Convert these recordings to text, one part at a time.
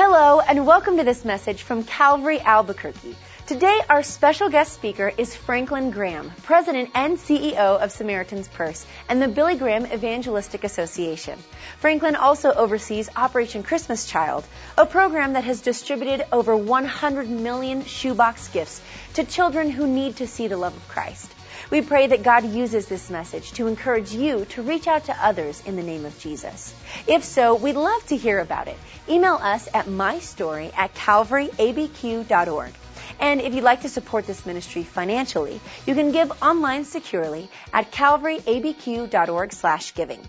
Hello, and welcome to this message from Calvary Albuquerque. Today, our special guest speaker is Franklin Graham, President and CEO of Samaritan's Purse and the Billy Graham Evangelistic Association. Franklin also oversees Operation Christmas Child, a program that has distributed over 100 million shoebox gifts to children who need to see the love of Christ. We pray that God uses this message to encourage you to reach out to others in the name of Jesus. If so, we'd love to hear about it. Email us at mystory at calvaryabq.org. And if you'd like to support this ministry financially, you can give online securely at calvaryabq.org slash giving.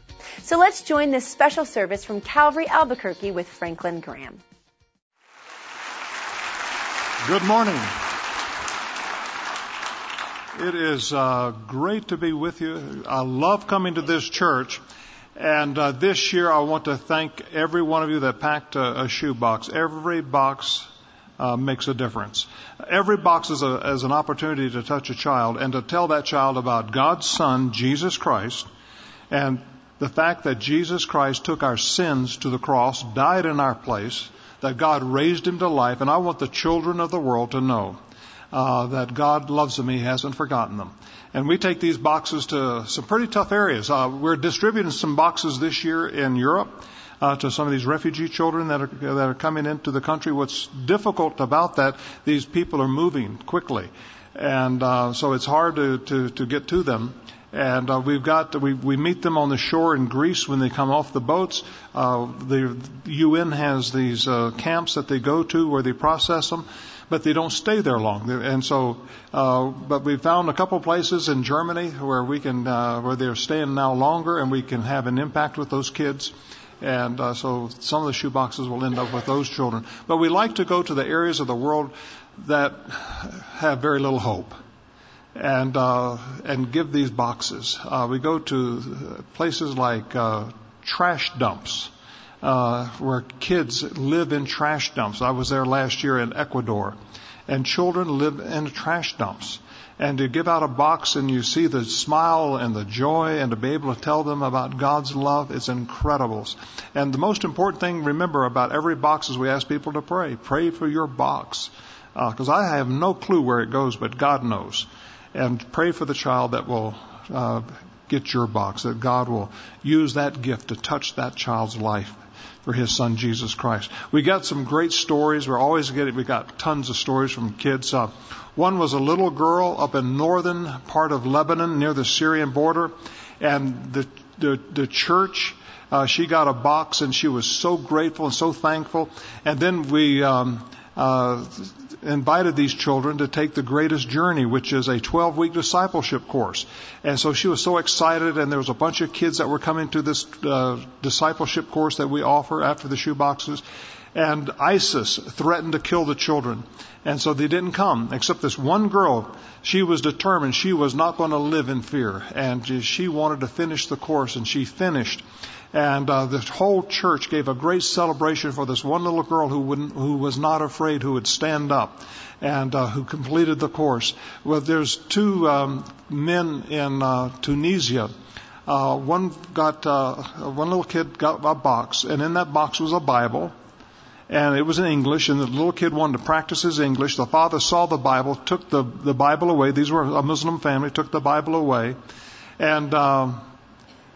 So let's join this special service from Calvary Albuquerque with Franklin Graham. Good morning. It is uh, great to be with you. I love coming to this church. And uh, this year, I want to thank every one of you that packed a, a shoebox. Every box uh, makes a difference. Every box is, a, is an opportunity to touch a child and to tell that child about God's Son, Jesus Christ, and the fact that Jesus Christ took our sins to the cross, died in our place, that God raised him to life, and I want the children of the world to know uh, that God loves them. He hasn't forgotten them. And we take these boxes to some pretty tough areas. Uh, we're distributing some boxes this year in Europe. Uh, to some of these refugee children that are that are coming into the country. What's difficult about that? These people are moving quickly, and uh, so it's hard to, to to get to them. And uh, we've got we we meet them on the shore in Greece when they come off the boats. Uh, the UN has these uh, camps that they go to where they process them but they don't stay there long. And so, uh, but we found a couple places in Germany where we can, uh, where they're staying now longer, and we can have an impact with those kids. And uh, so some of the shoe boxes will end up with those children. But we like to go to the areas of the world that have very little hope and uh, and give these boxes. Uh, we go to places like uh, trash dumps uh, where kids live in trash dumps. I was there last year in Ecuador, and children live in trash dumps. And to give out a box and you see the smile and the joy and to be able to tell them about God's love is incredible. And the most important thing, remember, about every box is we ask people to pray. Pray for your box. Because uh, I have no clue where it goes, but God knows. And pray for the child that will uh, get your box, that God will use that gift to touch that child's life for his son Jesus Christ. We got some great stories. We're always getting, we got tons of stories from kids. Uh, one was a little girl up in northern part of Lebanon near the Syrian border, and the the, the church. Uh, she got a box and she was so grateful and so thankful. And then we um, uh, invited these children to take the greatest journey, which is a 12 week discipleship course. And so she was so excited, and there was a bunch of kids that were coming to this uh, discipleship course that we offer after the shoeboxes. And ISIS threatened to kill the children. And so they didn't come, except this one girl. She was determined she was not going to live in fear. And she wanted to finish the course, and she finished. And uh, the whole church gave a great celebration for this one little girl who wouldn't, who was not afraid, who would stand up, and uh, who completed the course. Well, there's two um, men in uh, Tunisia. Uh, one got uh, one little kid got a box, and in that box was a Bible, and it was in English. And the little kid wanted to practice his English. The father saw the Bible, took the the Bible away. These were a Muslim family, took the Bible away, and. Um,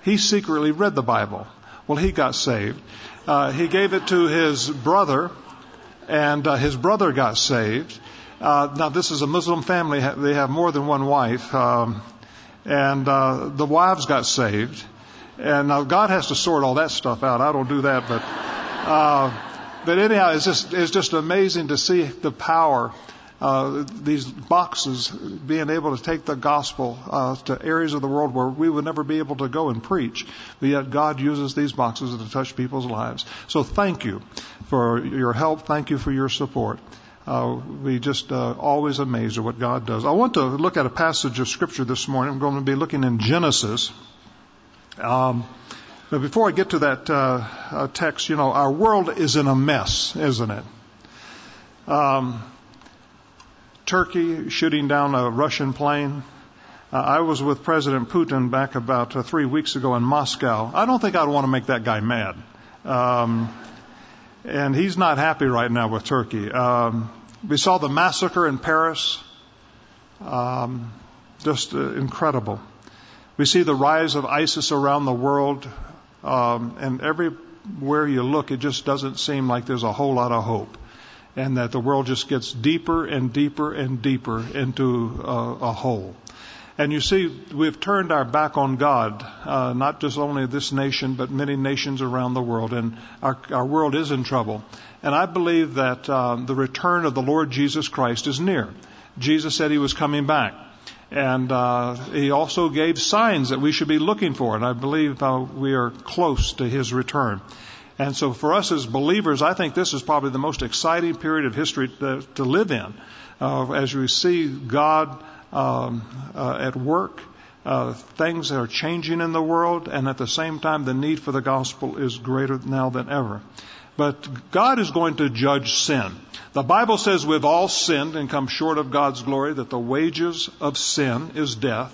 he secretly read the Bible. Well, he got saved. Uh, he gave it to his brother, and uh, his brother got saved. Uh, now, this is a Muslim family. They have more than one wife. Um, and uh, the wives got saved. And now God has to sort all that stuff out. I don't do that, but uh, but anyhow, it's just it's just amazing to see the power uh, these boxes, being able to take the gospel uh, to areas of the world where we would never be able to go and preach. But yet God uses these boxes to touch people's lives. So thank you for your help. Thank you for your support. Uh, we just uh, always amazed at what God does. I want to look at a passage of scripture this morning. I'm going to be looking in Genesis. Um, but before I get to that uh, uh text, you know, our world is in a mess, isn't it? Um, Turkey shooting down a Russian plane. Uh, I was with President Putin back about uh, three weeks ago in Moscow. I don't think I'd want to make that guy mad. Um, and he's not happy right now with Turkey. Um, we saw the massacre in Paris. Um, just uh, incredible. We see the rise of ISIS around the world, um, and everywhere you look, it just doesn't seem like there's a whole lot of hope, and that the world just gets deeper and deeper and deeper into a, a hole. And you see, we've turned our back on God, uh, not just only this nation, but many nations around the world, and our, our world is in trouble. And I believe that um, the return of the Lord Jesus Christ is near. Jesus said he was coming back. And uh, he also gave signs that we should be looking for, and I believe uh, we are close to his return. And so for us as believers, I think this is probably the most exciting period of history to, to live in, uh, as we see God um, uh, at work, uh, things that are changing in the world, and at the same time, the need for the gospel is greater now than ever. But God is going to judge sin. The Bible says we've all sinned and come short of God's glory, that the wages of sin is death.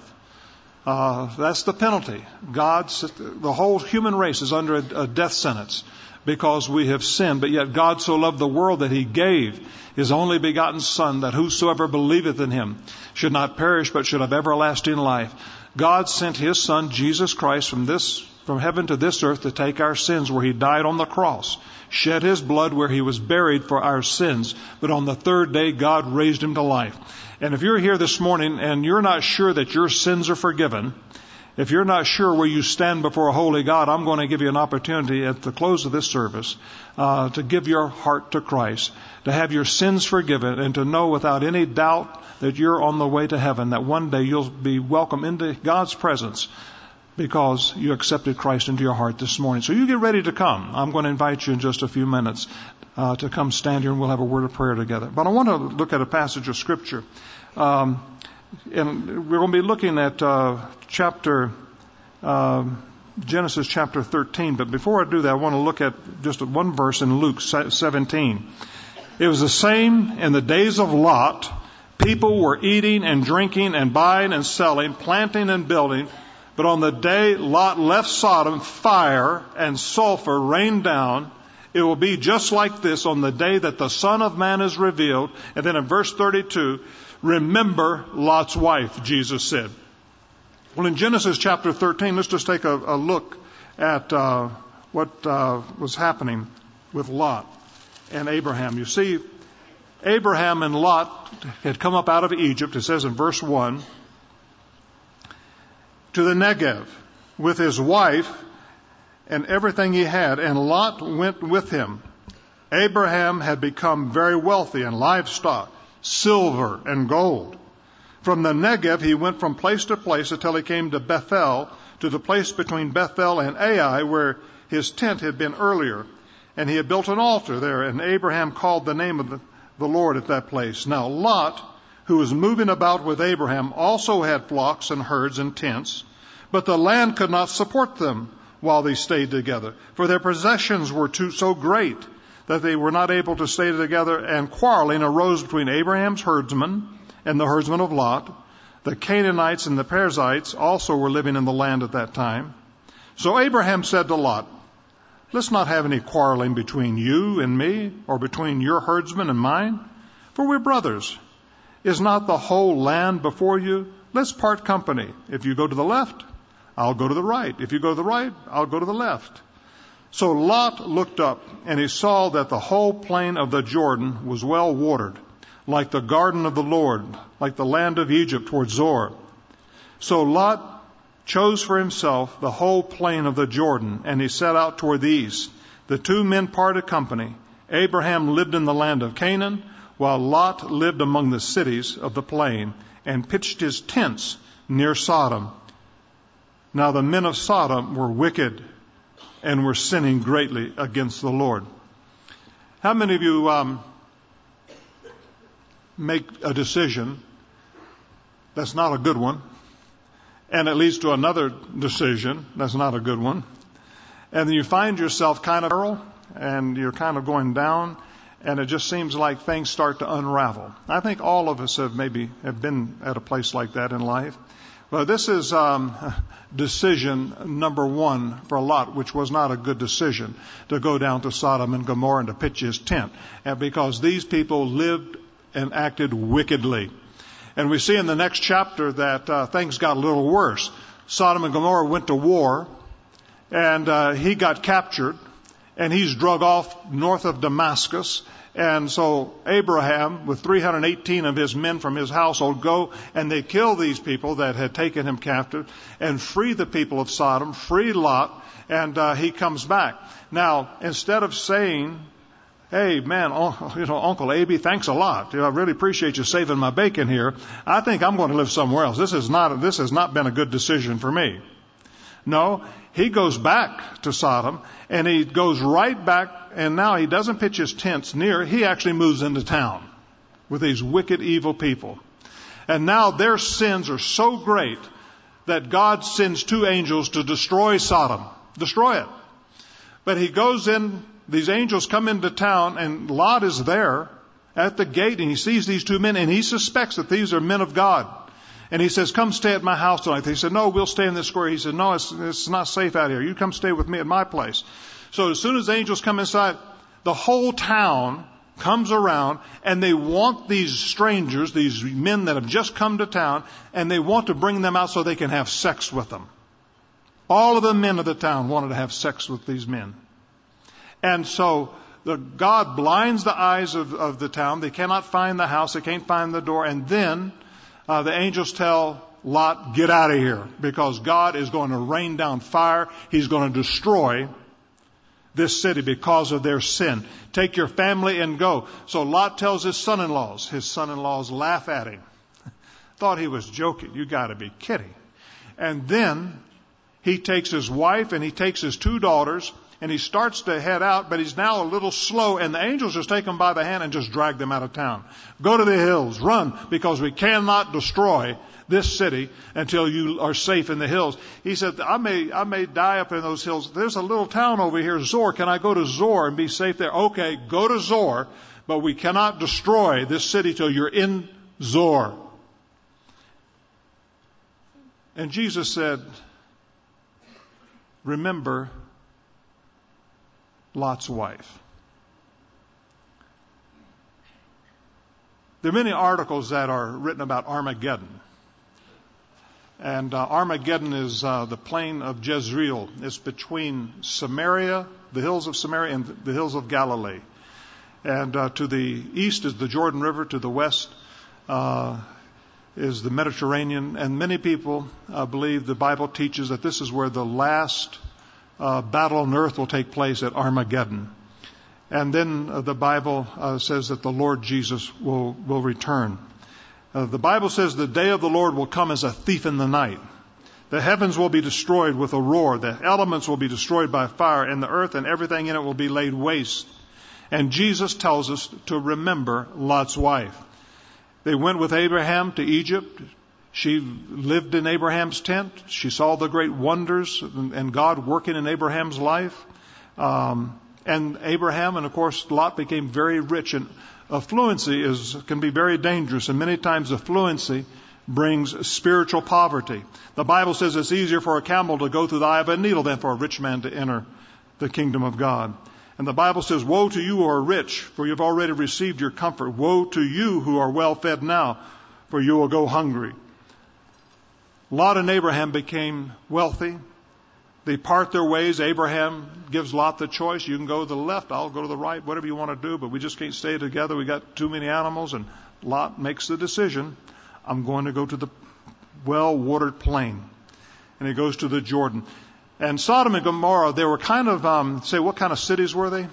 Uh, that's the penalty. God's, the whole human race is under a, a death sentence because we have sinned. But yet God so loved the world that he gave his only begotten Son, that whosoever believeth in him should not perish, but should have everlasting life. God sent his Son, Jesus Christ, from this, from heaven to this earth to take our sins where he died on the cross, shed his blood where he was buried for our sins, but on the third day God raised him to life. And if you're here this morning and you're not sure that your sins are forgiven, if you're not sure where you stand before a holy God, I'm going to give you an opportunity at the close of this service uh, to give your heart to Christ, to have your sins forgiven, and to know without any doubt that you're on the way to heaven, that one day you'll be welcome into God's presence because you accepted Christ into your heart this morning. So you get ready to come. I'm going to invite you in just a few minutes uh, to come stand here and we'll have a word of prayer together. But I want to look at a passage of Scripture. Um, and we're going to be looking at uh, chapter uh, Genesis chapter 13. But before I do that, I want to look at just one verse in Luke 17. It was the same in the days of Lot. People were eating and drinking and buying and selling, planting and building. But on the day Lot left Sodom, fire and sulfur rained down. It will be just like this on the day that the Son of Man is revealed. And then in verse 32, Remember Lot's wife, Jesus said. Well, in Genesis chapter 13, let's just take a, a look at uh, what uh, was happening with Lot and Abraham. You see, Abraham and Lot had come up out of Egypt, it says in verse 1, to the Negev with his wife and everything he had, and Lot went with him. Abraham had become very wealthy in livestock silver, and gold. From the Negev, he went from place to place until he came to Bethel, to the place between Bethel and Ai, where his tent had been earlier. And he had built an altar there, and Abraham called the name of the, the Lord at that place. Now, Lot, who was moving about with Abraham, also had flocks and herds and tents, but the land could not support them while they stayed together, for their possessions were too so great that they were not able to stay together, and quarreling arose between Abraham's herdsmen and the herdsmen of Lot. The Canaanites and the Perizzites also were living in the land at that time. So Abraham said to Lot, Let's not have any quarreling between you and me, or between your herdsmen and mine, for we're brothers. Is not the whole land before you? Let's part company. If you go to the left, I'll go to the right. If you go to the right, I'll go to the left. So Lot looked up, and he saw that the whole plain of the Jordan was well watered, like the garden of the Lord, like the land of Egypt toward Zoar. So Lot chose for himself the whole plain of the Jordan, and he set out toward the east. The two men parted company. Abraham lived in the land of Canaan, while Lot lived among the cities of the plain, and pitched his tents near Sodom. Now the men of Sodom were wicked and we're sinning greatly against the Lord. How many of you um, make a decision that's not a good one, and it leads to another decision that's not a good one, and you find yourself kind of and you're kind of going down, and it just seems like things start to unravel. I think all of us have maybe have been at a place like that in life Well, this is um, decision number one for Lot, which was not a good decision to go down to Sodom and Gomorrah and to pitch his tent, and because these people lived and acted wickedly. And we see in the next chapter that uh, things got a little worse. Sodom and Gomorrah went to war, and uh, he got captured, and he's drug off north of Damascus, and so Abraham, with 318 of his men from his household, go and they kill these people that had taken him captive and free the people of Sodom, free Lot, and uh, he comes back. Now, instead of saying, Hey, man, you know, Uncle Aby, thanks a lot. You I really appreciate you saving my bacon here. I think I'm going to live somewhere else. This is not, this has not been a good decision for me. No, he goes back to Sodom and he goes right back and now he doesn't pitch his tents near, he actually moves into town with these wicked, evil people. And now their sins are so great that God sends two angels to destroy Sodom. Destroy it. But he goes in, these angels come into town and Lot is there at the gate and he sees these two men and he suspects that these are men of God. And he says, come stay at my house tonight. They said, no, we'll stay in this square. He said, no, it's, it's not safe out here. You come stay with me at my place. So as soon as angels come inside, the whole town comes around and they want these strangers, these men that have just come to town, and they want to bring them out so they can have sex with them. All of the men of the town wanted to have sex with these men. And so the God blinds the eyes of, of the town. They cannot find the house. They can't find the door. And then uh, the angels tell Lot, get out of here because God is going to rain down fire. He's going to destroy this city because of their sin. Take your family and go. So Lot tells his son-in-laws. His son-in-laws laugh at him. Thought he was joking. You gotta be kidding. And then he takes his wife and he takes his two daughters and he starts to head out, but he's now a little slow, and the angels just take him by the hand and just drag them out of town. Go to the hills, run, because we cannot destroy this city until you are safe in the hills. He said, I may, I may die up in those hills. There's a little town over here, Zoar. Can I go to Zoar and be safe there? Okay, go to Zoar, but we cannot destroy this city till you're in Zoar. And Jesus said, remember Lot's wife. There are many articles that are written about Armageddon. And uh, Armageddon is uh, the plain of Jezreel. It's between Samaria, the hills of Samaria, and the hills of Galilee. And uh, to the east is the Jordan River. To the west uh, is the Mediterranean. And many people uh, believe the Bible teaches that this is where the last uh, battle on earth will take place at Armageddon. And then uh, the Bible uh, says that the Lord Jesus will, will return. Uh, the Bible says the day of the Lord will come as a thief in the night. The heavens will be destroyed with a roar. The elements will be destroyed by fire and the earth and everything in it will be laid waste. And Jesus tells us to remember Lot's wife. They went with Abraham to Egypt. She lived in Abraham's tent. She saw the great wonders and God working in Abraham's life. Um, and Abraham and of course Lot became very rich and affluency is, can be very dangerous and many times affluency brings spiritual poverty. The Bible says it's easier for a camel to go through the eye of a needle than for a rich man to enter the kingdom of God. And the Bible says, woe to you who are rich, for you've already received your comfort. Woe to you who are well fed now, for you will go hungry. Lot and Abraham became wealthy. They part their ways. Abraham gives Lot the choice. You can go to the left. I'll go to the right. Whatever you want to do, but we just can't stay together. We got too many animals. And Lot makes the decision. I'm going to go to the well-watered plain. And he goes to the Jordan. And Sodom and Gomorrah, they were kind of, um, say, what kind of cities were they?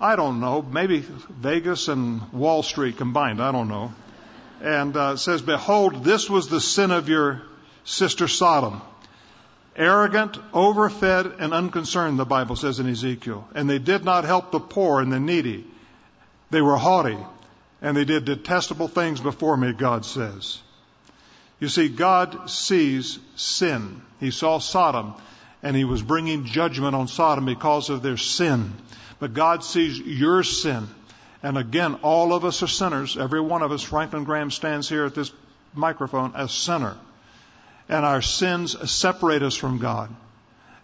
I don't know. Maybe Vegas and Wall Street combined. I don't know. And uh, says, Behold, this was the sin of your sister Sodom. Arrogant, overfed, and unconcerned, the Bible says in Ezekiel. And they did not help the poor and the needy. They were haughty, and they did detestable things before me, God says. You see, God sees sin. He saw Sodom, and He was bringing judgment on Sodom because of their sin. But God sees your sin. And again, all of us are sinners. Every one of us, Franklin Graham stands here at this microphone as sinner. And our sins separate us from God.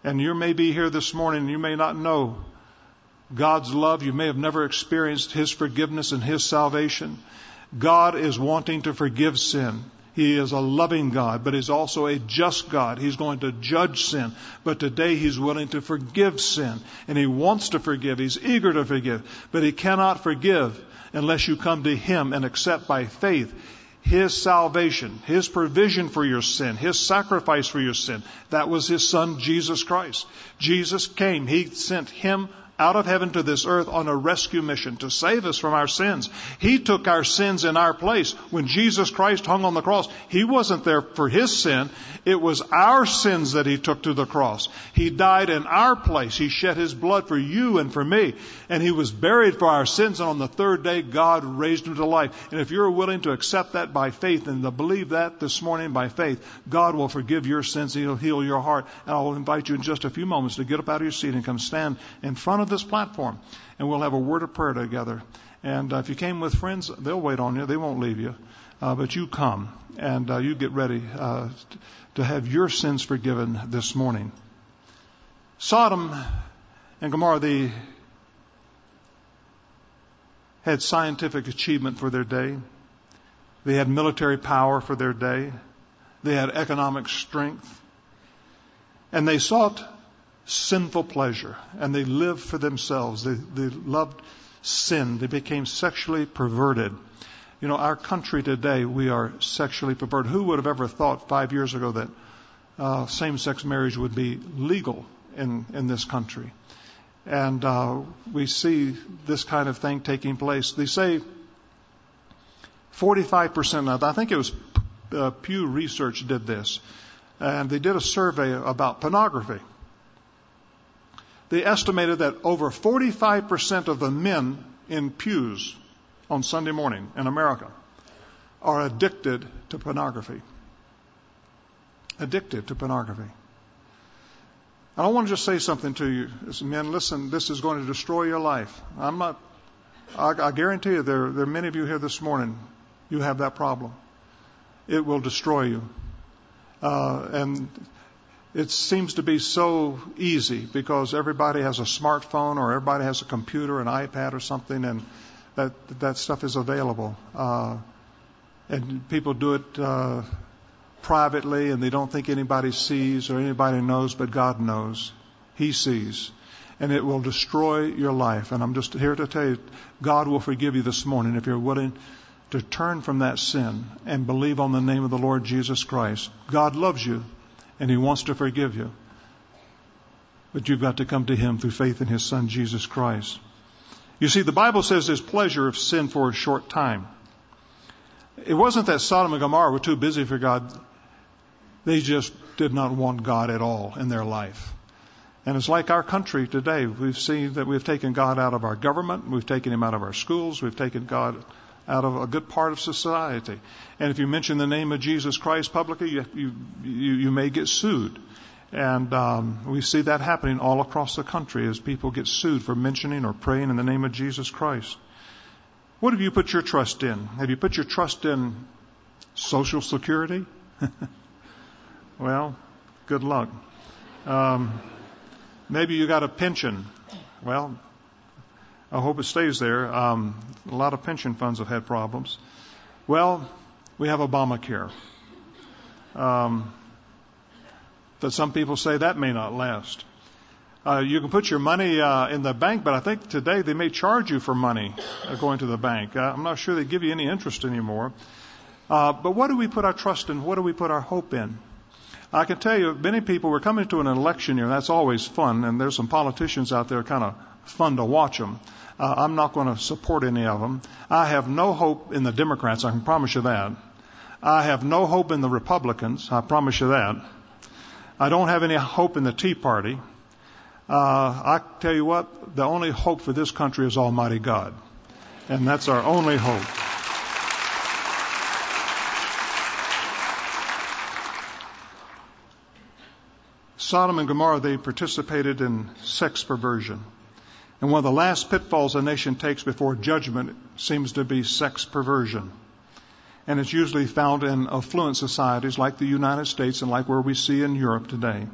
And you may be here this morning and you may not know God's love. You may have never experienced His forgiveness and His salvation. God is wanting to forgive sin. He is a loving God, but He's also a just God. He's going to judge sin. But today He's willing to forgive sin. And He wants to forgive. He's eager to forgive. But He cannot forgive unless you come to Him and accept by faith His salvation, His provision for your sin, His sacrifice for your sin. That was His Son, Jesus Christ. Jesus came. He sent Him out of heaven to this earth on a rescue mission to save us from our sins. He took our sins in our place. When Jesus Christ hung on the cross, He wasn't there for His sin. It was our sins that He took to the cross. He died in our place. He shed His blood for you and for me. And He was buried for our sins. And on the third day, God raised Him to life. And if you're willing to accept that by faith and to believe that this morning by faith, God will forgive your sins. He'll heal your heart. And I'll invite you in just a few moments to get up out of your seat and come stand in front of of this platform, and we'll have a word of prayer together. And uh, if you came with friends, they'll wait on you. They won't leave you. Uh, but you come and uh, you get ready uh, to have your sins forgiven this morning. Sodom and Gomorrah, they had scientific achievement for their day. They had military power for their day. They had economic strength. And they sought sinful pleasure and they lived for themselves. They, they loved sin. They became sexually perverted. You know, our country today, we are sexually perverted. Who would have ever thought five years ago that uh, same-sex marriage would be legal in, in this country? And uh, we see this kind of thing taking place. They say 45%, I think it was uh, Pew Research did this, and they did a survey about pornography they estimated that over 45% of the men in pews on Sunday morning in America are addicted to pornography. Addicted to pornography. I want to just say something to you. Men, listen, this is going to destroy your life. I'm not, I, I guarantee you there, there are many of you here this morning, you have that problem. It will destroy you. Uh, and it seems to be so easy because everybody has a smartphone or everybody has a computer, an iPad or something, and that that stuff is available. Uh, and people do it uh, privately, and they don't think anybody sees or anybody knows, but God knows. He sees. And it will destroy your life. And I'm just here to tell you, God will forgive you this morning if you're willing to turn from that sin and believe on the name of the Lord Jesus Christ. God loves you and He wants to forgive you. But you've got to come to Him through faith in His Son, Jesus Christ. You see, the Bible says there's pleasure of sin for a short time. It wasn't that Sodom and Gomorrah were too busy for God. They just did not want God at all in their life. And it's like our country today. We've seen that we've taken God out of our government. We've taken Him out of our schools. We've taken God out of a good part of society. And if you mention the name of Jesus Christ publicly, you, you, you, you may get sued. And um, we see that happening all across the country as people get sued for mentioning or praying in the name of Jesus Christ. What have you put your trust in? Have you put your trust in Social Security? well, good luck. Um, maybe you got a pension. Well, I hope it stays there. Um, a lot of pension funds have had problems. Well, we have Obamacare. Um, that some people say that may not last. Uh, you can put your money uh, in the bank, but I think today they may charge you for money uh, going to the bank. Uh, I'm not sure they give you any interest anymore. Uh, but what do we put our trust in? What do we put our hope in? I can tell you, many people, we're coming to an election year, and that's always fun, and there's some politicians out there kind of fun to watch them. Uh, I'm not going to support any of them. I have no hope in the Democrats. I can promise you that. I have no hope in the Republicans. I promise you that. I don't have any hope in the Tea Party. Uh, I tell you what, the only hope for this country is Almighty God. And that's our only hope. Sodom and Gomorrah, they participated in sex perversion. And one of the last pitfalls a nation takes before judgment seems to be sex perversion. And it's usually found in affluent societies like the United States and like where we see in Europe today.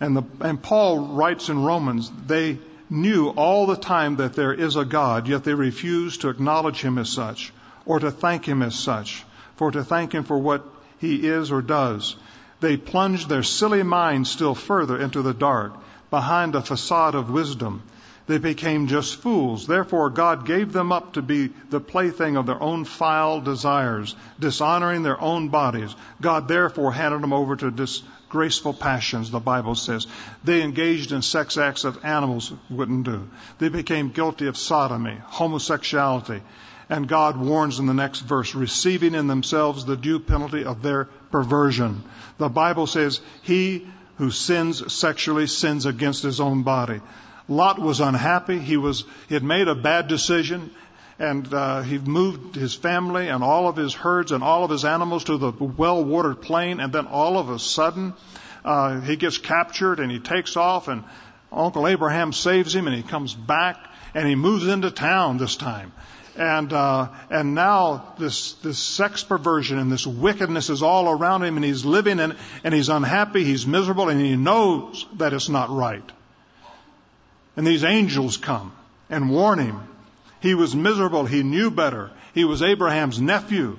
And, the, and Paul writes in Romans, they knew all the time that there is a God, yet they refuse to acknowledge him as such or to thank him as such, for to thank him for what he is or does. They plunge their silly minds still further into the dark, behind a facade of wisdom. They became just fools. Therefore, God gave them up to be the plaything of their own foul desires, dishonoring their own bodies. God therefore handed them over to disgraceful passions, the Bible says. They engaged in sex acts that animals wouldn't do. They became guilty of sodomy, homosexuality, and God warns in the next verse, receiving in themselves the due penalty of their perversion. The Bible says, He who sins sexually sins against his own body. Lot was unhappy. He was, he had made a bad decision and uh, he moved his family and all of his herds and all of his animals to the well-watered plain and then all of a sudden uh, he gets captured and he takes off and Uncle Abraham saves him and he comes back and he moves into town this time and uh, and now this this sex perversion and this wickedness is all around him, and he's living in, and he's unhappy, he's miserable, and he knows that it's not right. And these angels come and warn him. He was miserable. He knew better. He was Abraham's nephew.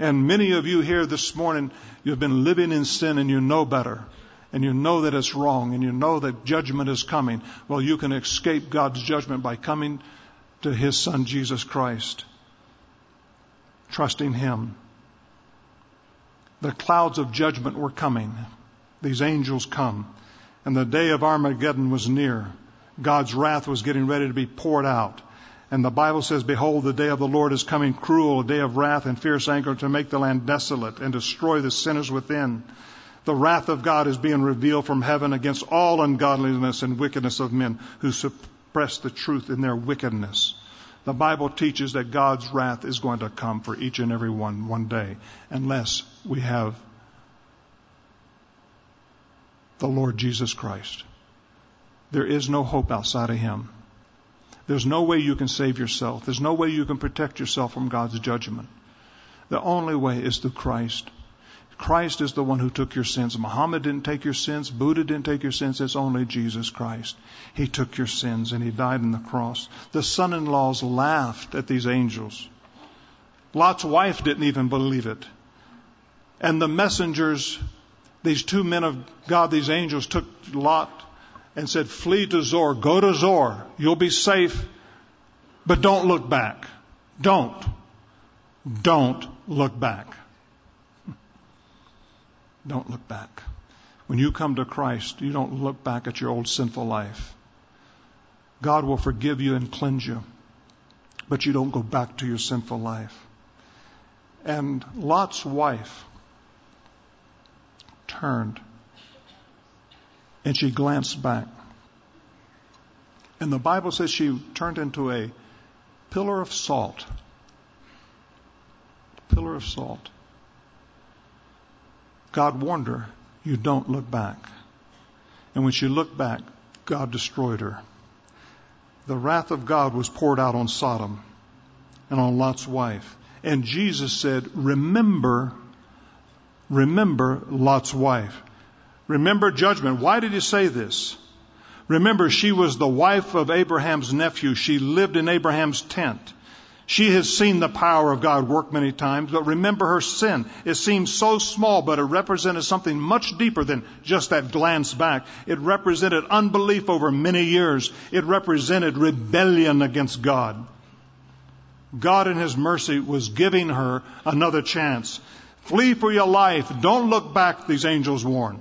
And many of you here this morning, you've been living in sin and you know better. And you know that it's wrong and you know that judgment is coming. Well, you can escape God's judgment by coming to his son Jesus Christ, trusting him. The clouds of judgment were coming. These angels come. And the day of Armageddon was near. God's wrath was getting ready to be poured out. And the Bible says, Behold, the day of the Lord is coming cruel, a day of wrath and fierce anger to make the land desolate and destroy the sinners within. The wrath of God is being revealed from heaven against all ungodliness and wickedness of men who suppress the truth in their wickedness. The Bible teaches that God's wrath is going to come for each and every one one day unless we have the Lord Jesus Christ. There is no hope outside of Him. There's no way you can save yourself. There's no way you can protect yourself from God's judgment. The only way is through Christ. Christ is the one who took your sins. Muhammad didn't take your sins. Buddha didn't take your sins. It's only Jesus Christ. He took your sins and he died on the cross. The son in laws laughed at these angels. Lot's wife didn't even believe it. And the messengers, these two men of God, these angels, took Lot and said, Flee to Zoar, Go to Zoar, You'll be safe. But don't look back. Don't. Don't look back. Don't look back. When you come to Christ, you don't look back at your old sinful life. God will forgive you and cleanse you, but you don't go back to your sinful life. And Lot's wife turned and she glanced back. And the Bible says she turned into a pillar of salt. Pillar of salt. God warned her, you don't look back. And when she looked back, God destroyed her. The wrath of God was poured out on Sodom and on Lot's wife. And Jesus said, remember, remember Lot's wife. Remember judgment. Why did he say this? Remember, she was the wife of Abraham's nephew. She lived in Abraham's tent. She has seen the power of God work many times, but remember her sin. It seems so small, but it represented something much deeper than just that glance back. It represented unbelief over many years. It represented rebellion against God. God in His mercy was giving her another chance. Flee for your life. Don't look back, these angels warn.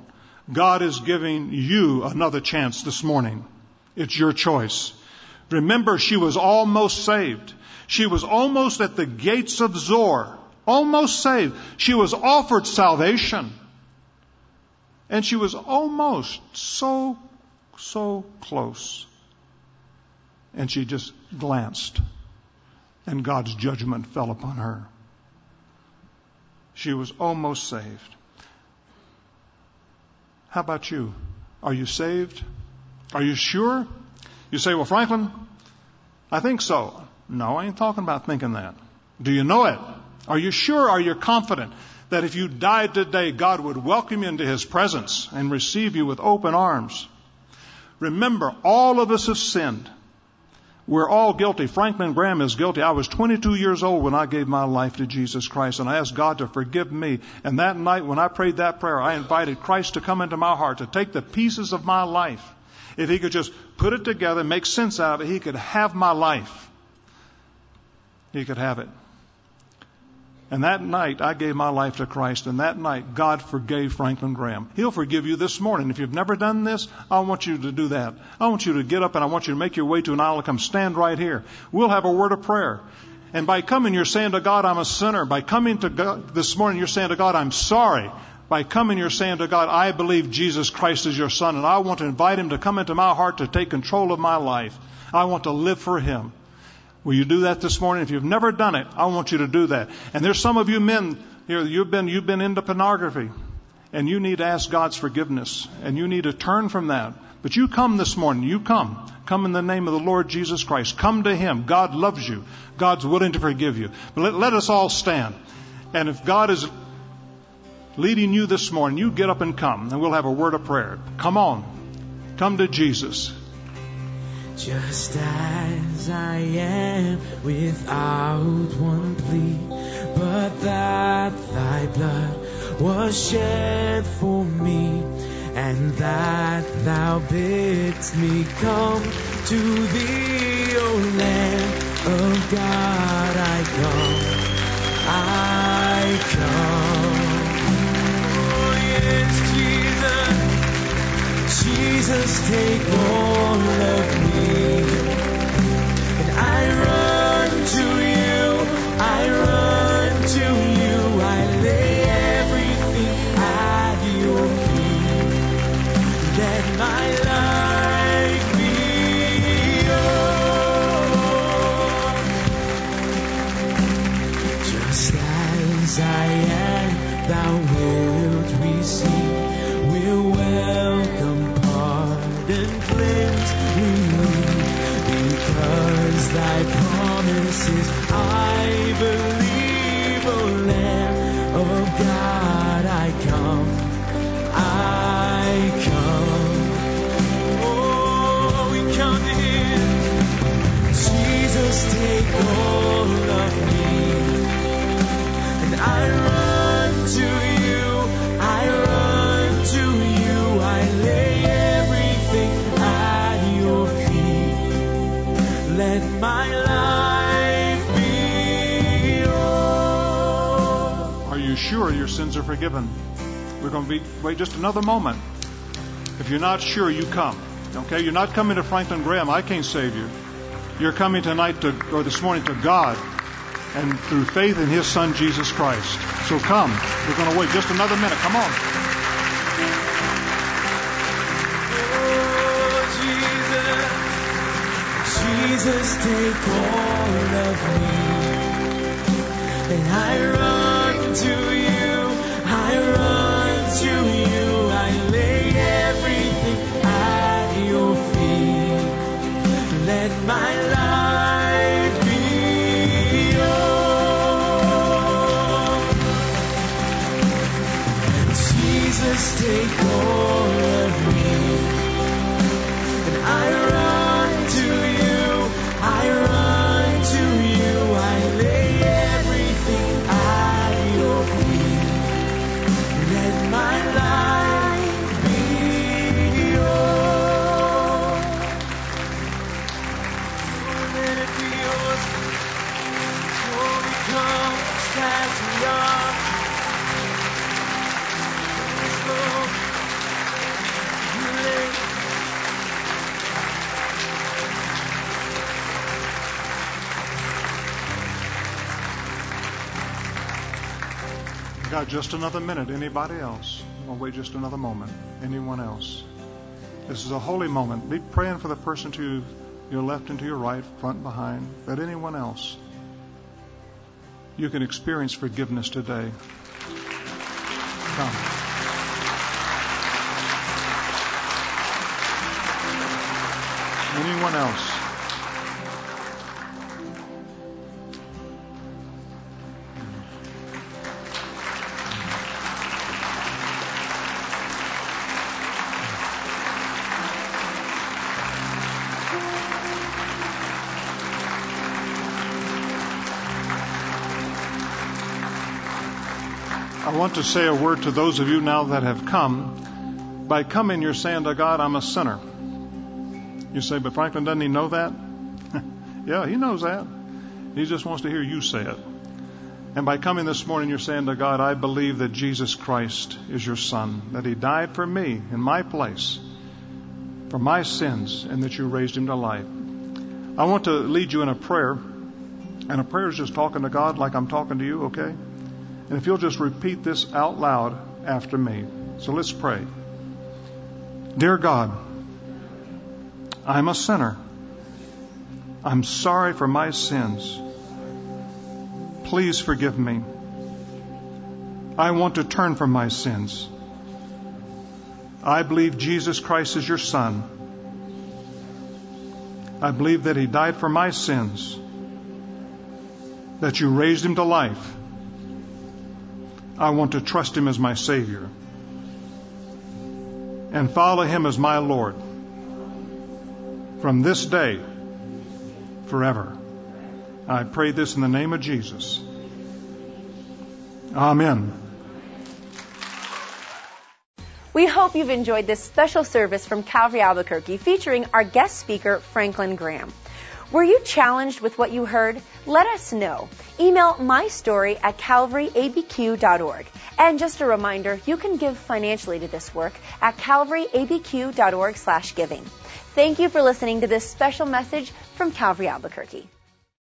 God is giving you another chance this morning. It's your choice. Remember, she was almost saved. She was almost at the gates of Zoar, almost saved. She was offered salvation. And she was almost so, so close. And she just glanced, and God's judgment fell upon her. She was almost saved. How about you? Are you saved? Are you sure? You say, well, Franklin, I think so. No, I ain't talking about thinking that. Do you know it? Are you sure? Are you confident that if you died today, God would welcome you into His presence and receive you with open arms? Remember, all of us have sinned. We're all guilty. Franklin Graham is guilty. I was 22 years old when I gave my life to Jesus Christ and I asked God to forgive me. And that night when I prayed that prayer, I invited Christ to come into my heart, to take the pieces of my life. If He could just put it together, make sense out of it, He could have my life. He could have it. And that night, I gave my life to Christ, and that night, God forgave Franklin Graham. He'll forgive you this morning. If you've never done this, I want you to do that. I want you to get up and I want you to make your way to an aisle and come stand right here. We'll have a word of prayer. And by coming, you're saying to God, I'm a sinner. By coming to God this morning, you're saying to God, I'm sorry. By coming, you're saying to God, I believe Jesus Christ is your Son, and I want to invite Him to come into my heart to take control of my life. I want to live for Him. Will you do that this morning? If you've never done it, I want you to do that. And there's some of you men here, you've been, you've been into pornography and you need to ask God's forgiveness and you need to turn from that. But you come this morning. You come. Come in the name of the Lord Jesus Christ. Come to Him. God loves you. God's willing to forgive you. But let, let us all stand. And if God is leading you this morning, you get up and come and we'll have a word of prayer. Come on. Come to Jesus. Just as I am without one plea, but that thy blood was shed for me, and that thou bidst me come to thee, O Lamb of God, I come, I come. Oh yes, Jesus, Jesus, take all of me. And I run to sure your sins are forgiven? We're going to be, wait just another moment. If you're not sure, you come. Okay? You're not coming to Franklin Graham. I can't save you. You're coming tonight to, or this morning to God and through faith in His Son, Jesus Christ. So come. We're going to wait just another minute. Come on. Oh, Jesus, Jesus, take all of me. And I run to you, my Just another minute. Anybody else? We'll wait just another moment. Anyone else? This is a holy moment. Be praying for the person to your left and to your right, front, behind. But anyone else? You can experience forgiveness today. Come. Anyone else? Want to say a word to those of you now that have come. By coming, you're saying to God, I'm a sinner. You say, but Franklin, doesn't he know that? yeah, he knows that. He just wants to hear you say it. And by coming this morning, you're saying to God, I believe that Jesus Christ is your Son, that He died for me in my place, for my sins, and that you raised Him to life. I want to lead you in a prayer. And a prayer is just talking to God like I'm talking to you, okay? And if you'll just repeat this out loud after me. So let's pray. Dear God, I'm a sinner. I'm sorry for my sins. Please forgive me. I want to turn from my sins. I believe Jesus Christ is your Son. I believe that He died for my sins, that you raised Him to life. I want to trust Him as my Savior and follow Him as my Lord from this day forever. I pray this in the name of Jesus. Amen. We hope you've enjoyed this special service from Calvary Albuquerque featuring our guest speaker, Franklin Graham. Were you challenged with what you heard? Let us know. Email my story at calvaryabq.org. And just a reminder, you can give financially to this work at calvaryabq.org slash giving. Thank you for listening to this special message from Calvary Albuquerque.